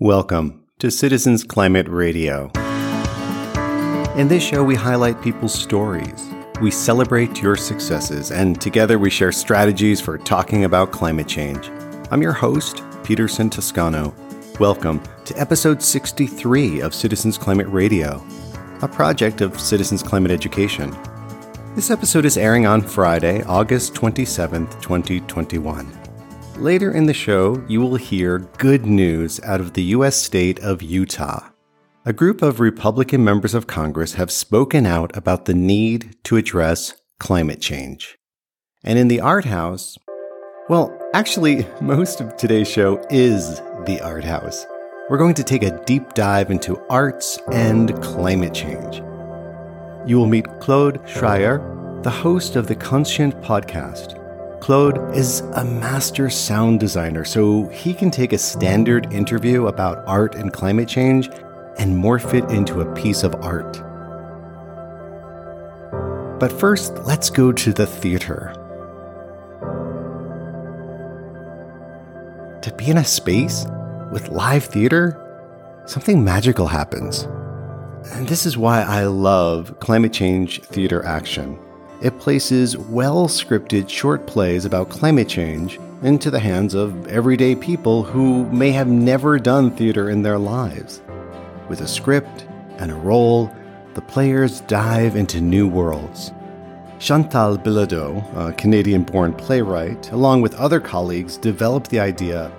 Welcome to Citizens Climate Radio. In this show, we highlight people's stories. We celebrate your successes, and together we share strategies for talking about climate change. I'm your host, Peterson Toscano. Welcome to episode 63 of Citizens Climate Radio, a project of Citizens Climate Education. This episode is airing on Friday, August 27th, 2021. Later in the show, you will hear good news out of the U.S. state of Utah. A group of Republican members of Congress have spoken out about the need to address climate change. And in the Art House, well, actually, most of today's show is the Art House. We're going to take a deep dive into arts and climate change. You will meet Claude Schryer, the host of the Conscient podcast Claude is a master sound designer, so he can take a standard interview about art and climate change and morph it into a piece of art. But first, let's go to the theater. To be in a space with live theater, something magical happens. And this is why I love climate change theater action. It places well scripted short plays about climate change into the hands of everyday people who may have never done theater in their lives. With a script and a role, the players dive into new worlds. Chantal Bilodeau, a Canadian born playwright, along with other colleagues, developed the idea.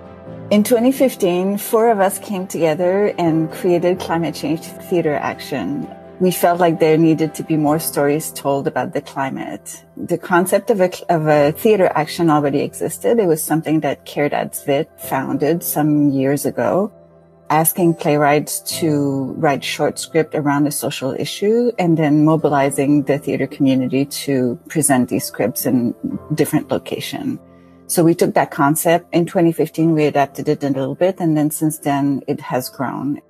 In 2015, four of us came together and created Climate Change Theater Action, we felt like there needed to be more stories told about the climate. The concept of a, of a theater action already existed. It was something that Caridad Svich founded some years ago, asking playwrights to write short script around a social issue and then mobilizing the theater community to present these scripts in different location. So we took that concept in 2015, we adapted it a little bit, and then since then it has grown.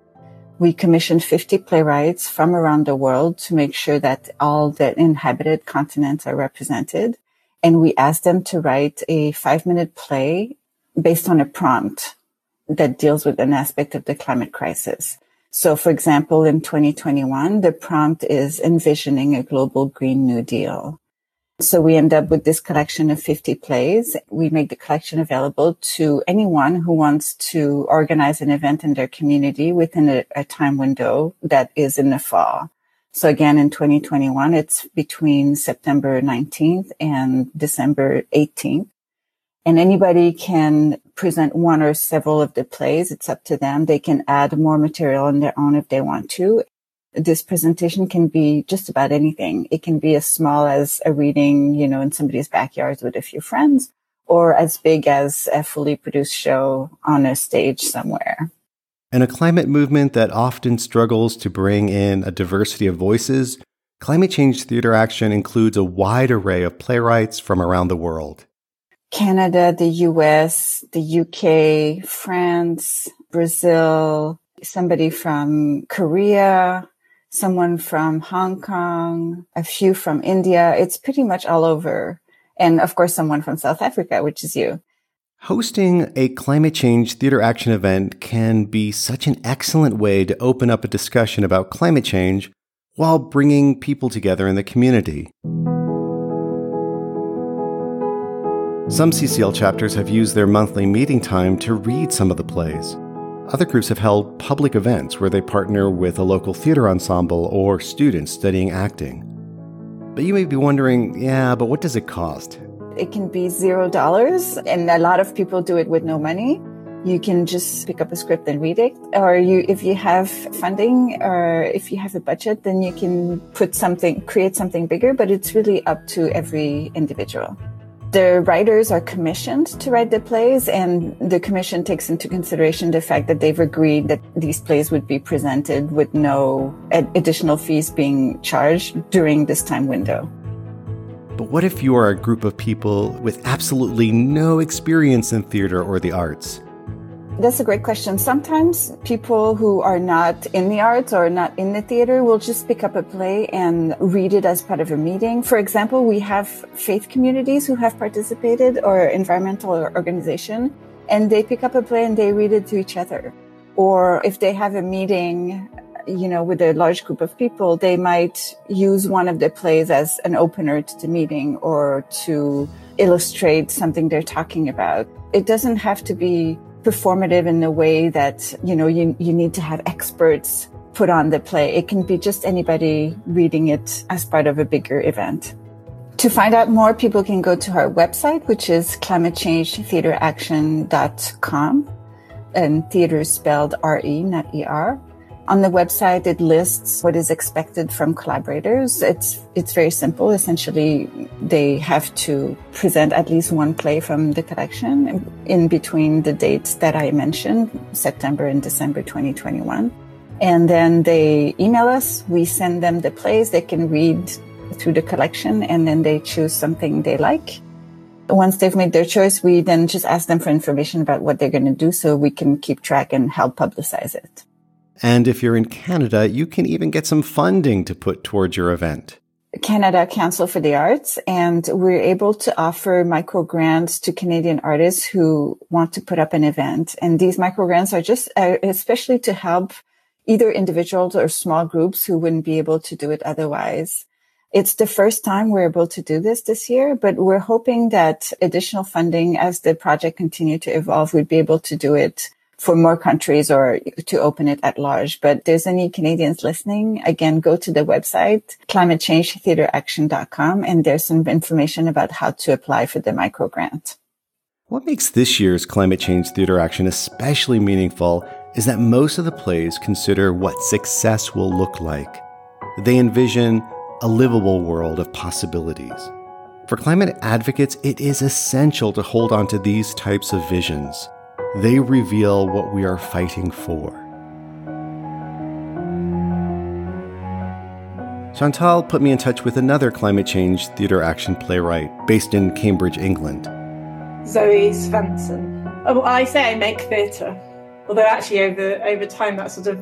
We commissioned 50 playwrights from around the world to make sure that all the inhabited continents are represented. And we asked them to write a five minute play based on a prompt that deals with an aspect of the climate crisis. So for example, in 2021, the prompt is envisioning a global Green New Deal. So we end up with this collection of 50 plays. We make the collection available to anyone who wants to organize an event in their community within a, a time window that is in the fall. So again, in 2021, it's between September 19th and December 18th. And anybody can present one or several of the plays. It's up to them. They can add more material on their own if they want to this presentation can be just about anything. It can be as small as a reading, you know, in somebody's backyard with a few friends or as big as a fully produced show on a stage somewhere. In a climate movement that often struggles to bring in a diversity of voices, Climate Change Theater Action includes a wide array of playwrights from around the world. Canada, the US, the UK, France, Brazil, somebody from Korea, someone from Hong Kong, a few from India. It's pretty much all over. And of course, someone from South Africa, which is you. Hosting a climate change theater action event can be such an excellent way to open up a discussion about climate change while bringing people together in the community. Some CCL chapters have used their monthly meeting time to read some of the plays. Other groups have held public events where they partner with a local theater ensemble or students studying acting. But you may be wondering, yeah, but what does it cost? It can be zero dollars, and a lot of people do it with no money. You can just pick up a script and read it. Or you, if you have funding or if you have a budget, then you can put something, create something bigger, but it's really up to every individual. The writers are commissioned to write the plays, and the commission takes into consideration the fact that they've agreed that these plays would be presented with no additional fees being charged during this time window. But what if you are a group of people with absolutely no experience in theater or the arts? That's a great question. Sometimes people who are not in the arts or not in the theater will just pick up a play and read it as part of a meeting. For example, we have faith communities who have participated or environmental organization and they pick up a play and they read it to each other. Or if they have a meeting, you know, with a large group of people, they might use one of the plays as an opener to the meeting or to illustrate something they're talking about. It doesn't have to be performative in the way that, you know, you, you need to have experts put on the play. It can be just anybody reading it as part of a bigger event. To find out more, people can go to our website, which is climatechangetheateraction.com and theater spelled R-E, not E-R. On the website, it lists what is expected from collaborators. It's, it's very simple. Essentially, they have to present at least one play from the collection in between the dates that I mentioned, September and December 2021. And then they email us. We send them the plays. They can read through the collection and then they choose something they like. Once they've made their choice, we then just ask them for information about what they're going to do so we can keep track and help publicize it. And if you're in Canada, you can even get some funding to put towards your event. Canada Council for the Arts, and we're able to offer micro grants to Canadian artists who want to put up an event. And these micro grants are just uh, especially to help either individuals or small groups who wouldn't be able to do it otherwise. It's the first time we're able to do this this year, but we're hoping that additional funding as the project continue to evolve, we'd be able to do it for more countries or to open it at large. But there's any Canadians listening, again, go to the website, climatechangetheateraction.com, and there's some information about how to apply for the micro grant. What makes this year's Climate Change Theater Action especially meaningful is that most of the plays consider what success will look like. They envision a livable world of possibilities. For climate advocates, it is essential to hold on to these types of visions. They reveal what we are fighting for. Chantal put me in touch with another climate change theater action playwright based in Cambridge, England. Zoe Svendsen. Oh, I say I make theatre, although actually over over time that sort of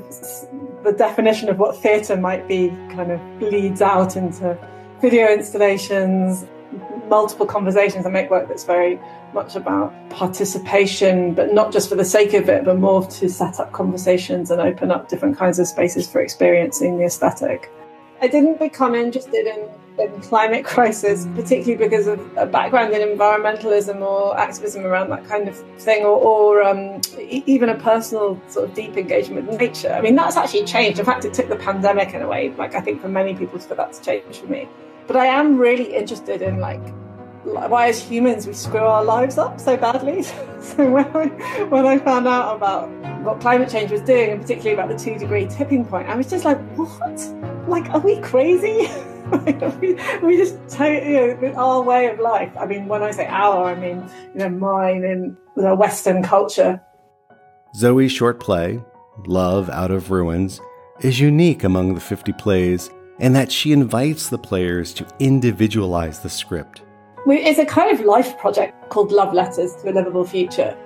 the definition of what theatre might be kind of bleeds out into video installations, multiple conversations. I make work that's very much about participation, but not just for the sake of it, but more to set up conversations and open up different kinds of spaces for experiencing the aesthetic. I didn't become interested in, in climate crisis, particularly because of a background in environmentalism or activism around that kind of thing, or, or um, even a personal sort of deep engagement with nature. I mean, that's actually changed. In fact, it took the pandemic in a way, like I think for many people, for that to change for me. But I am really interested in like why as humans we screw our lives up so badly. so when I, when I found out about what climate change was doing, and particularly about the two degree tipping point, I was just like, what? Like, are we crazy? we, we just take you know, our way of life. I mean, when I say our, I mean you know mine in the Western culture. Zoe's short play, Love Out of Ruins, is unique among the 50 plays in that she invites the players to individualize the script it's a kind of life project called Love Letters to a Livable Future.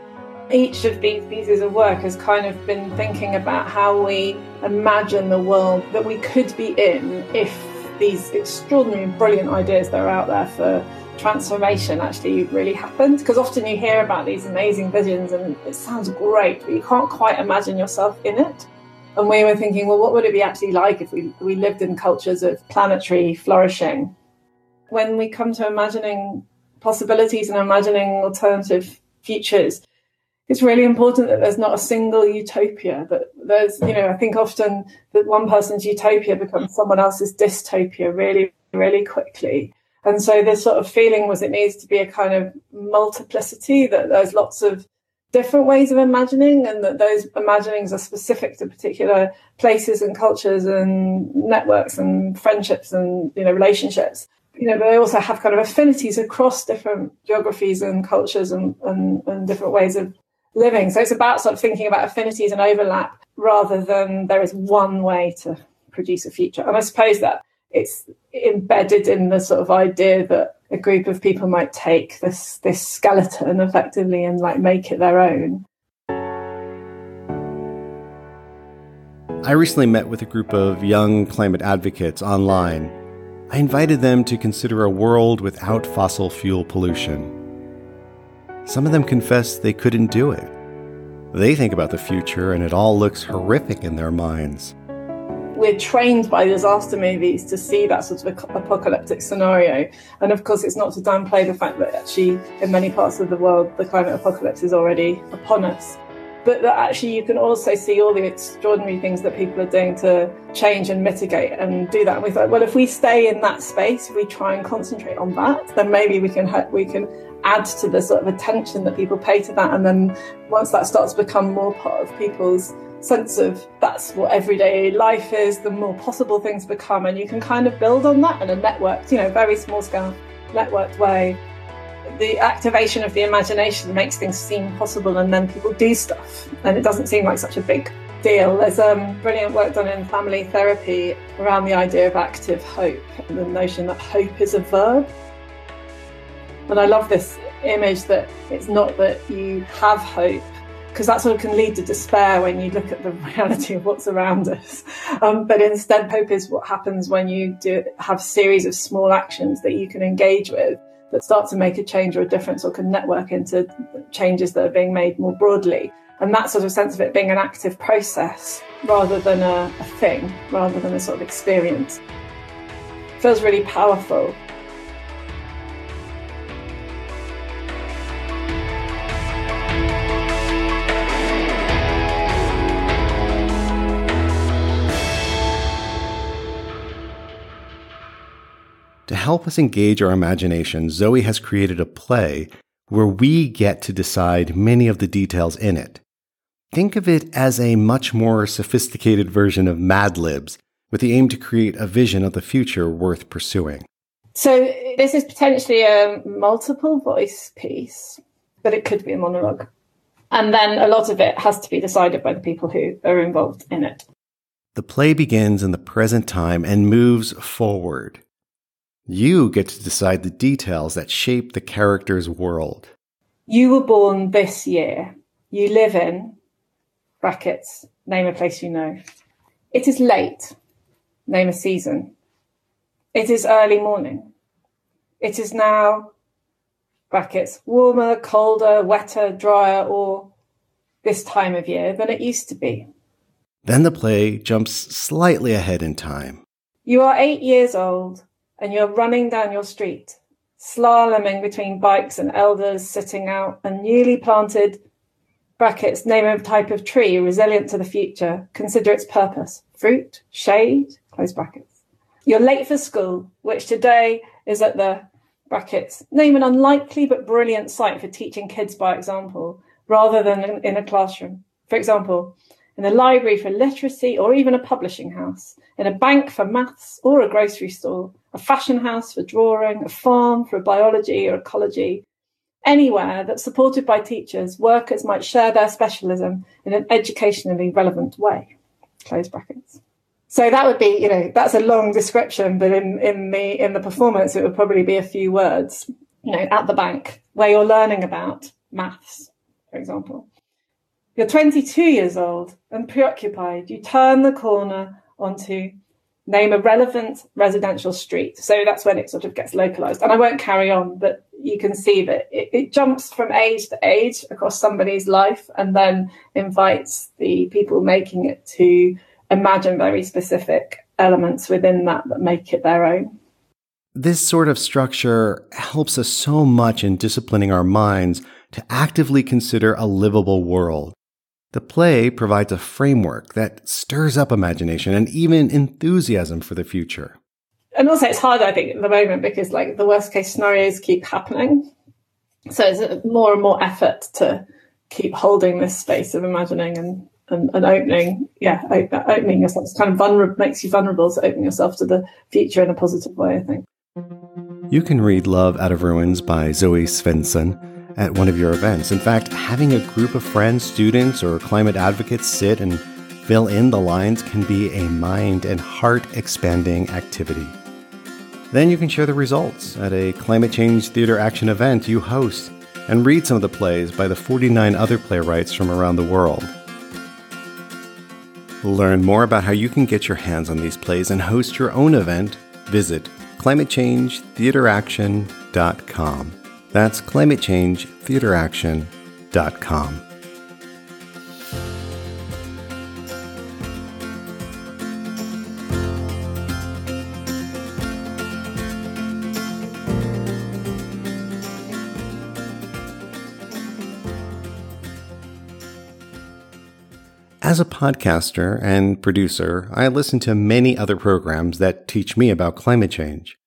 Each of these pieces of work has kind of been thinking about how we imagine the world that we could be in if these extraordinary brilliant ideas that are out there for transformation actually really happened. Because often you hear about these amazing visions and it sounds great, but you can't quite imagine yourself in it. And we were thinking, well, what would it be actually like if we, we lived in cultures of planetary flourishing? When we come to imagining possibilities and imagining alternative futures, it's really important that there's not a single utopia. That there's, you know, I think often that one person's utopia becomes someone else's dystopia really, really quickly. And so this sort of feeling was it needs to be a kind of multiplicity, that there's lots of different ways of imagining and that those imaginings are specific to particular places and cultures and networks and friendships and, you know, relationships you know, but they also have kind of affinities across different geographies and cultures and, and, and different ways of living. So it's about sort of thinking about affinities and overlap rather than there is one way to produce a future. And I suppose that it's embedded in the sort of idea that a group of people might take this this skeleton effectively and like make it their own. I recently met with a group of young climate advocates online I invited them to consider a world without fossil fuel pollution. Some of them confessed they couldn't do it. They think about the future and it all looks horrific in their minds. We're trained by disaster movies to see that sort of apocalyptic scenario. And of course, it's not to downplay the fact that actually, in many parts of the world, the climate apocalypse is already upon us but that actually you can also see all the extraordinary things that people are doing to change and mitigate and do that. And we thought, well, if we stay in that space, if we try and concentrate on that, then maybe we can we can add to the sort of attention that people pay to that. And then once that starts to become more part of people's sense of that's what everyday life is, the more possible things become, and you can kind of build on that in a networked, you know, very small scale networked way the activation of the imagination makes things seem possible and then people do stuff and it doesn't seem like such a big deal. There's um, brilliant work done in family therapy around the idea of active hope and the notion that hope is a verb. And I love this image that it's not that you have hope, because that sort of can lead to despair when you look at the reality of what's around us. Um, but instead, hope is what happens when you do have a series of small actions that you can engage with that start to make a change or a difference or can network into changes that are being made more broadly. And that sort of sense of it being an active process rather than a, a thing, rather than a sort of experience, feels really powerful. Help us engage our imagination, Zoe has created a play where we get to decide many of the details in it. Think of it as a much more sophisticated version of Mad Libs, with the aim to create a vision of the future worth pursuing. So, this is potentially a multiple voice piece, but it could be a monologue. And then a lot of it has to be decided by the people who are involved in it. The play begins in the present time and moves forward. You get to decide the details that shape the character's world. You were born this year. You live in brackets, name a place you know. It is late, name a season. It is early morning. It is now brackets, warmer, colder, wetter, drier, or this time of year than it used to be. Then the play jumps slightly ahead in time. You are eight years old and you're running down your street, slaloming between bikes and elders sitting out and newly planted brackets, name a type of tree resilient to the future, consider its purpose, fruit, shade, close brackets. You're late for school, which today is at the brackets, name an unlikely but brilliant site for teaching kids by example, rather than in a classroom. For example, in a library for literacy or even a publishing house, in a bank for maths or a grocery store, a fashion house for drawing, a farm for biology or ecology. Anywhere that's supported by teachers, workers might share their specialism in an educationally relevant way. Close brackets. So that would be, you know, that's a long description, but in, in the in the performance it would probably be a few words. You know, at the bank where you're learning about maths, for example. You're 22 years old and preoccupied. You turn the corner onto name a relevant residential street. So that's when it sort of gets localized. And I won't carry on, but you can see that it, it, jumps from age to age across somebody's life and then invites the people making it to imagine very specific elements within that that make it their own. This sort of structure helps us so much in disciplining our minds to actively consider a livable world. The play provides a framework that stirs up imagination and even enthusiasm for the future. And also, it's hard, I think, at the moment because like the worst case scenarios keep happening. So it's more and more effort to keep holding this space of imagining and, and, and opening, yeah, opening yourself. It's kind of vulnerable, makes you vulnerable to opening yourself to the future in a positive way, I think. You can read Love Out of Ruins by Zoe Svendsen at one of your events. In fact, having a group of friends, students, or climate advocates sit and fill in the lines can be a mind and heart expanding activity. Then you can share the results at a climate change theater action event you host and read some of the plays by the 49 other playwrights from around the world. Learn more about how you can get your hands on these plays and host your own event. Visit climatechangetheateraction.com. That's climatechangetheateraction.com. As a podcaster and producer, I listen to many other programs that teach me about climate change.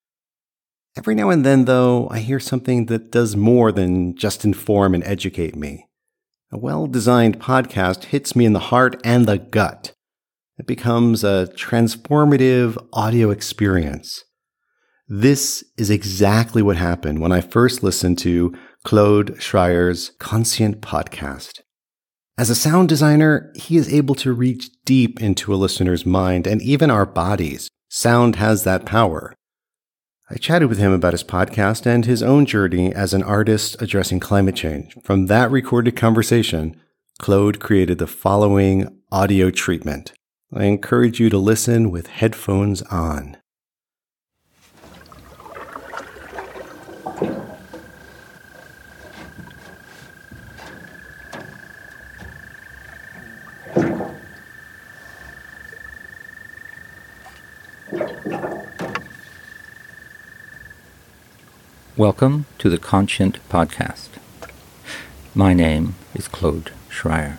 Every now and then, though, I hear something that does more than just inform and educate me. A well designed podcast hits me in the heart and the gut. It becomes a transformative audio experience. This is exactly what happened when I first listened to Claude Schryer's Conscient podcast. As a sound designer, he is able to reach deep into a listener's mind and even our bodies. Sound has that power. I chatted with him about his podcast and his own journey as an artist addressing climate change. From that recorded conversation, Claude created the following audio treatment. I encourage you to listen with headphones on. Welcome to the Conscient Podcast. My name is Claude Schryer.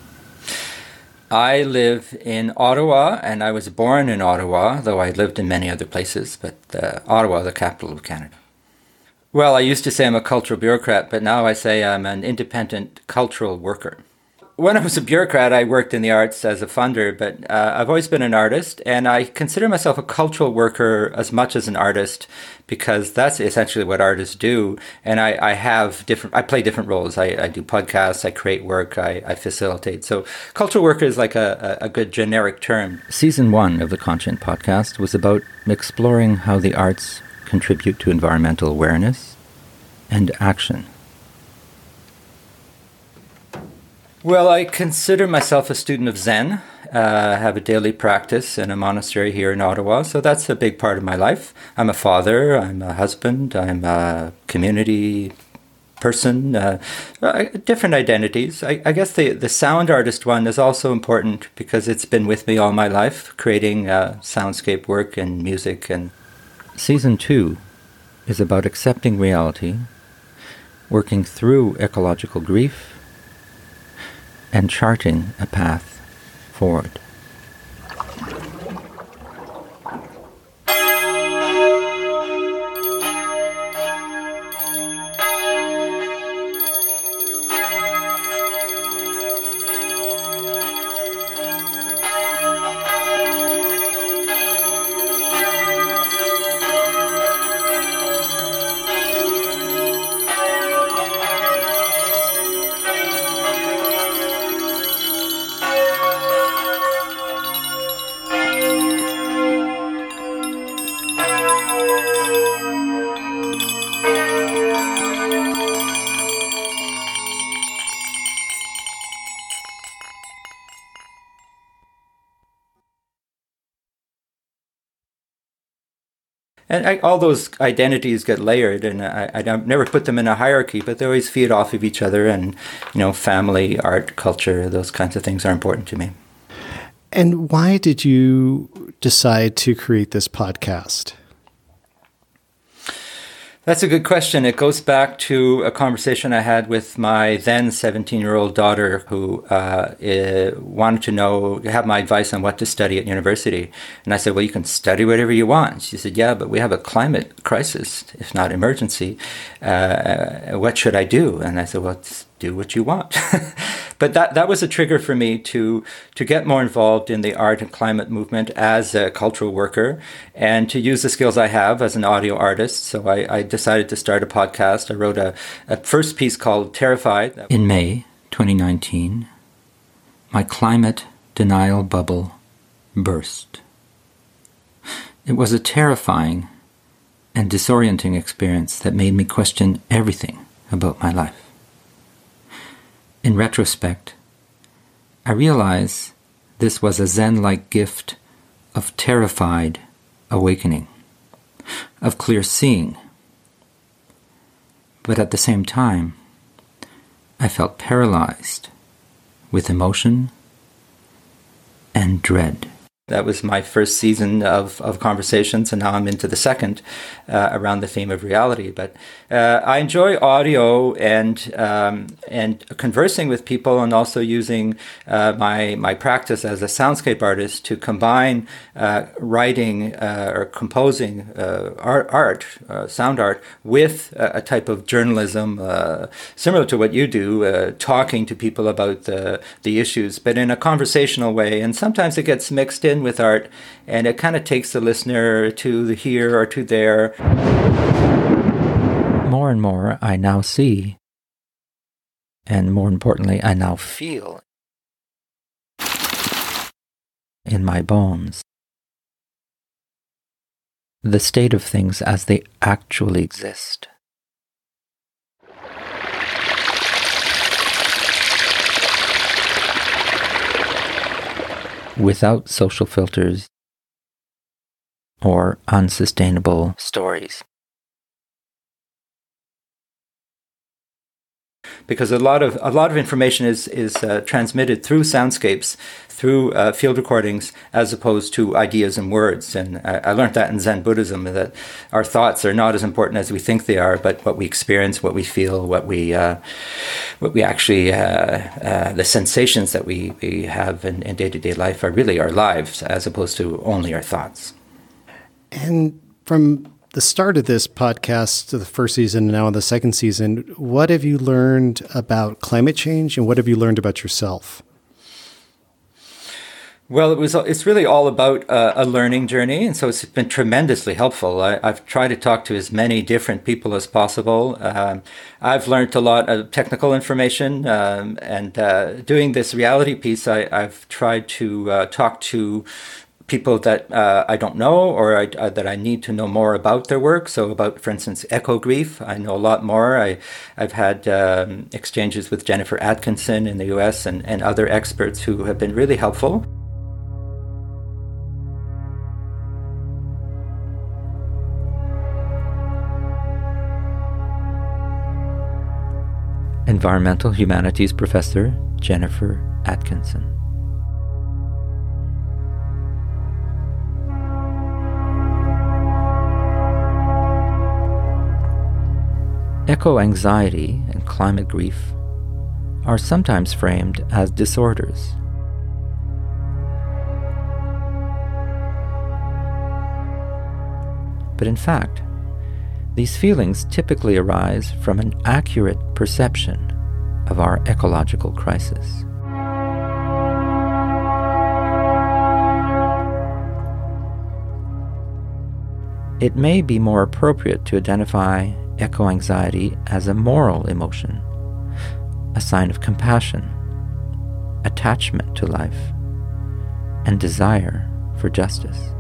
I live in Ottawa, and I was born in Ottawa, though I lived in many other places, but uh, Ottawa, the capital of Canada. Well, I used to say I'm a cultural bureaucrat, but now I say I'm an independent cultural worker when I was a bureaucrat, I worked in the arts as a funder, but uh, I've always been an artist, and I consider myself a cultural worker as much as an artist because that's essentially what artists do. And I, I have different, I play different roles. I, I do podcasts, I create work, I, I facilitate. So, cultural worker is like a, a good generic term. Season one of the Conscient podcast was about exploring how the arts contribute to environmental awareness and action. Well, I consider myself a student of Zen. Uh, I have a daily practice in a monastery here in Ottawa, so that's a big part of my life. I'm a father, I'm a husband, I'm a community person, uh, uh, different identities. I, I, guess the, the sound artist one is also important because it's been with me all my life, creating uh, soundscape work and music. And season two is about accepting reality, working through ecological grief and charting a path forward. I, all those identities get layered, and I, I never put them in a hierarchy, but they always feed off of each other, and you know, family, art, culture, those kinds of things are important to me. And why did you decide to create this podcast? That's a good question. It goes back to a conversation I had with my then 17 year old daughter who uh, wanted to know, have my advice on what to study at university. And I said, Well, you can study whatever you want. She said, Yeah, but we have a climate crisis, if not emergency. Uh, what should I do? And I said, Well, do what you want. but that, that was a trigger for me to, to get more involved in the art and climate movement as a cultural worker and to use the skills I have as an audio artist. So I, I decided to start a podcast. I wrote a, a first piece called Terrified. In May 2019, my climate denial bubble burst. It was a terrifying and disorienting experience that made me question everything about my life in retrospect, I realize this was a Zen like gift of terrified awakening, of clear seeing. But at the same time, I felt paralyzed with emotion and dread. That was my first season of, of conversations, and now I'm into the second uh, around the theme of reality. But uh, I enjoy audio and um, and conversing with people, and also using uh, my my practice as a soundscape artist to combine uh, writing uh, or composing uh, art, art sound art, with a, a type of journalism similar to what you do, talking to people about the the issues, but in a conversational way. And sometimes it gets mixed in with art, and it kind of takes the listener to the here or to there. More and more, I now see, and more importantly, I now feel in my bones the state of things as they actually exist. Without social filters or unsustainable stories. Because a lot of a lot of information is is uh, transmitted through soundscapes, through uh, field recordings, as opposed to ideas and words. And I, I, learned that in Zen Buddhism that our thoughts are not as important as we think they are, but what we experience, what we feel, what we uh, what we actually uh, uh, the sensations that we, we have in day to day life are really our lives, as opposed to only our thoughts. And from the start of this podcast the first season and now in the second season, what have you learned about climate change and what have you learned about yourself? Well, it was. It's really all about uh, a learning journey, and so it's been tremendously helpful. I, have tried to talk to as many different people as possible. Um, I've learned a lot of technical information, um, and uh, doing this reality piece, I, have tried to uh, talk to people that uh, I don't know or I, uh, that I need to know more about their work. So about, for instance, eco grief, I know a lot more. I, I've had um, exchanges with Jennifer Atkinson in the U.S. and, and other experts who have been really helpful. Environmental Humanities Professor Jennifer Atkinson. Eco anxiety and climate grief are sometimes framed as disorders. But in fact, these feelings typically arise from an accurate perception of our ecological crisis. It may be more appropriate to identify eco anxiety as a moral emotion, a sign of compassion, attachment to life, and desire for justice.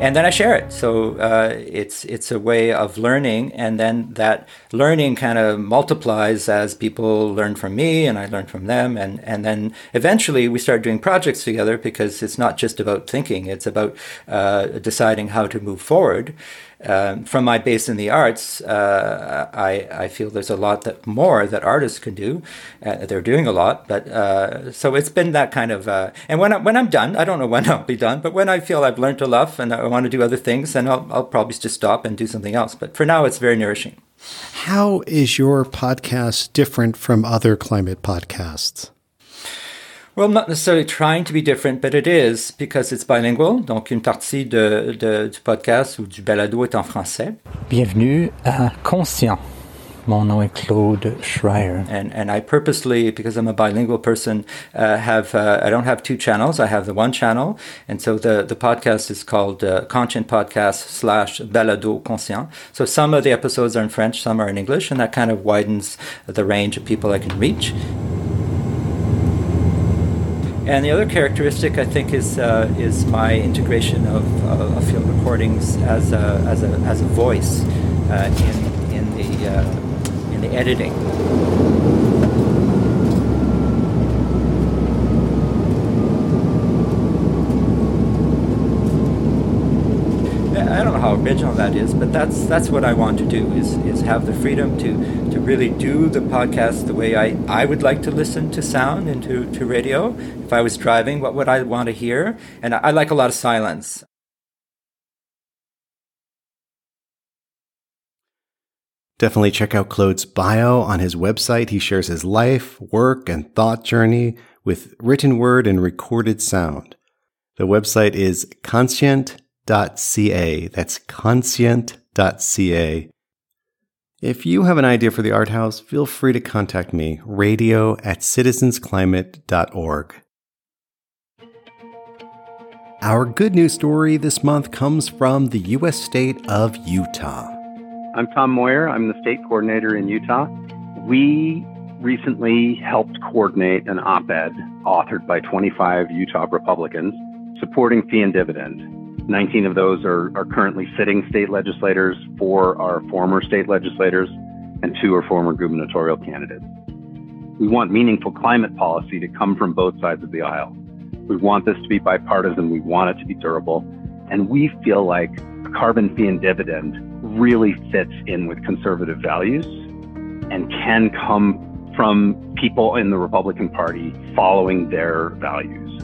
And then I share it. So uh, it's it's a way of learning, and then that learning kind of multiplies as people learn from me, and I learn from them, and and then eventually we start doing projects together because it's not just about thinking; it's about uh, deciding how to move forward um, from my base in the arts, uh, I, I feel there's a lot that more that artists can do. Uh, they're doing a lot, but uh, so it's been that kind of. Uh, and when I, when I'm done, I don't know when I'll be done, but when I feel I've learned enough and I want to do other things, then I'll, I'll probably just stop and do something else. But for now, it's very nourishing. How is your podcast different from other climate podcasts? Well, not necessarily trying to be different, but it is because it's bilingual. Donc, une partie de, de, du podcast ou du balado est en français. Bienvenue à Conscient. Mon nom est Claude Schryer. And, and I purposely, because I'm a bilingual person, uh, have uh, I don't have two channels. I have the one channel, and so the, the podcast is called uh, Conscient Podcast slash Balado Conscient. So some of the episodes are in French, some are in English, and that kind of widens the range of people I can reach. And the other characteristic, I think, is uh, is my integration of, uh, of, field recordings as a as a, as a voice uh, in in the uh, in the editing. I don't know how original that is, but that's that's what I want to do is is have the freedom to to really do the podcast the way I, I would like to listen to sound and to, to radio. If I was driving, what would I want to hear? And I, I like a lot of silence. Definitely check out Claude's bio on his website. He shares his life, work, and thought journey with written word and recorded sound. The website is conscient.ca. That's conscient.ca. If you have an idea for the art house, feel free to contact me, radio at citizensclimate.org. Our good news story this month comes from the U.S. state of Utah. I'm Tom Moyer. I'm the state coordinator in Utah. We recently helped coordinate an op ed authored by 25 Utah Republicans supporting fee and dividend. 19 of those are, are currently sitting state legislators, four are former state legislators, and two are former gubernatorial candidates. We want meaningful climate policy to come from both sides of the aisle. We want this to be bipartisan, we want it to be durable, and we feel like a carbon fee and dividend really fits in with conservative values and can come from people in the Republican Party following their values.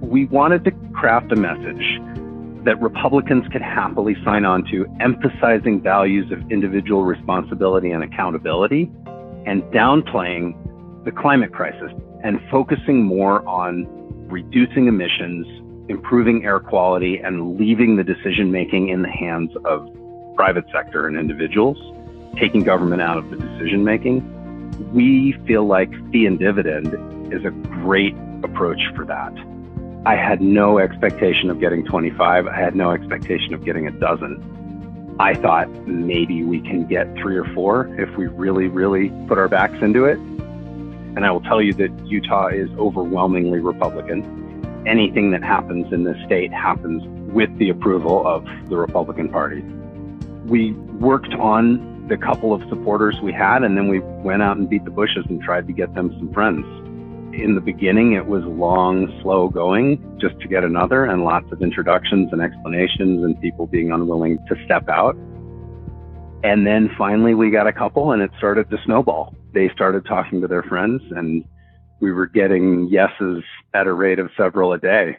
We wanted to craft a message that Republicans could happily sign on to, emphasizing values of individual responsibility and accountability, and downplaying the climate crisis and focusing more on reducing emissions, improving air quality, and leaving the decision making in the hands of private sector and individuals, taking government out of the decision making. We feel like fee and dividend is a great approach for that. I had no expectation of getting 25. I had no expectation of getting a dozen. I thought maybe we can get three or four if we really, really put our backs into it. And I will tell you that Utah is overwhelmingly Republican. Anything that happens in this state happens with the approval of the Republican Party we worked on the couple of supporters we had, and then we went out and beat the bushes and tried to get them some friends. In the beginning, it was long, slow going just to get another, and lots of introductions and explanations, and people being unwilling to step out. And then finally, we got a couple, and it started to snowball. They started talking to their friends, and we were getting yeses at a rate of several a day.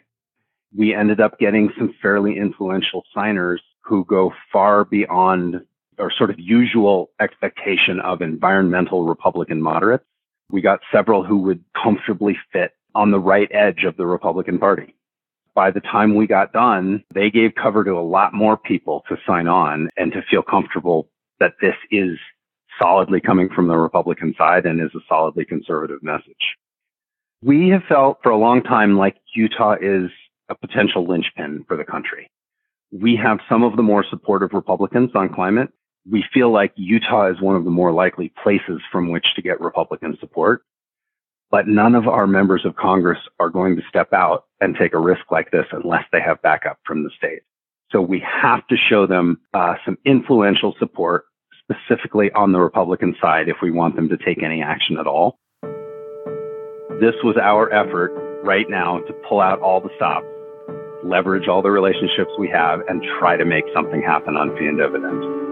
We ended up getting some fairly influential signers who go far beyond our sort of usual expectation of environmental Republican moderates. We got several who would comfortably fit on the right edge of the Republican Party. By the time we got done, they gave cover to a lot more people to sign on and to feel comfortable that this is solidly coming from the Republican side and is a solidly conservative message. We have felt for a long time like Utah is a potential linchpin for the country we have some of the more supportive Republicans on climate. We feel like Utah is one of the more likely places from which to get Republican support. But none of our members of Congress are going to step out and take a risk like this unless they have backup from the state. So we have to show them uh, some influential support, specifically on the Republican side, if we want them to take any action at all. This was our effort right now to pull out all the stops leverage all the relationships we have, and try to make something happen on fee and dividend.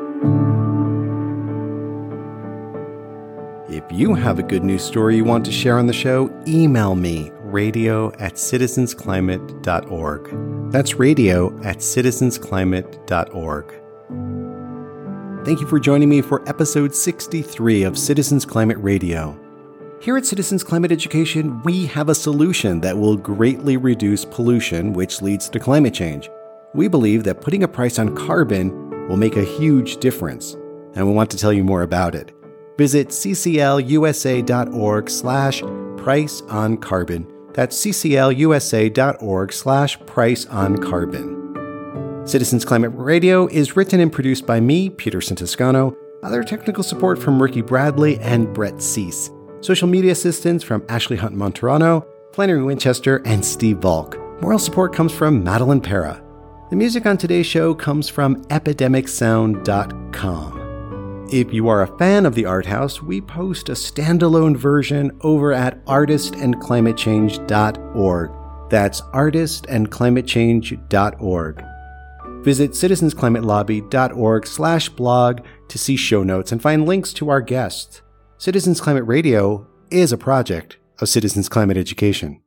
If you have a good news story you want to share on the show, email me radio at citizensclimate.org. That's radio at citizensclimate.org. Thank you for joining me for episode 63 of Citizens Climate Radio. Here at Citizens Climate Education, we have a solution that will greatly reduce pollution, which leads to climate change. We believe that putting a price on carbon will make a huge difference, and we want to tell you more about it. Visit cclusa.org slash price on carbon. That's cclusa.org slash price on carbon. Citizens Climate Radio is written and produced by me, Peterson Toscano, other technical support from Ricky Bradley and Brett Cease. Social media assistance from Ashley Hunt Monterano, Flannery Winchester, and Steve Valk. Moral support comes from Madeline Para. The music on today's show comes from epidemicsound.com. If you are a fan of the Art House, we post a standalone version over at artistandclimatechange.org. That's artistandclimatechange.org. Visit citizensclimatelobby.org slash blog to see show notes and find links to our guests. Citizens Climate Radio is a project of Citizens Climate Education.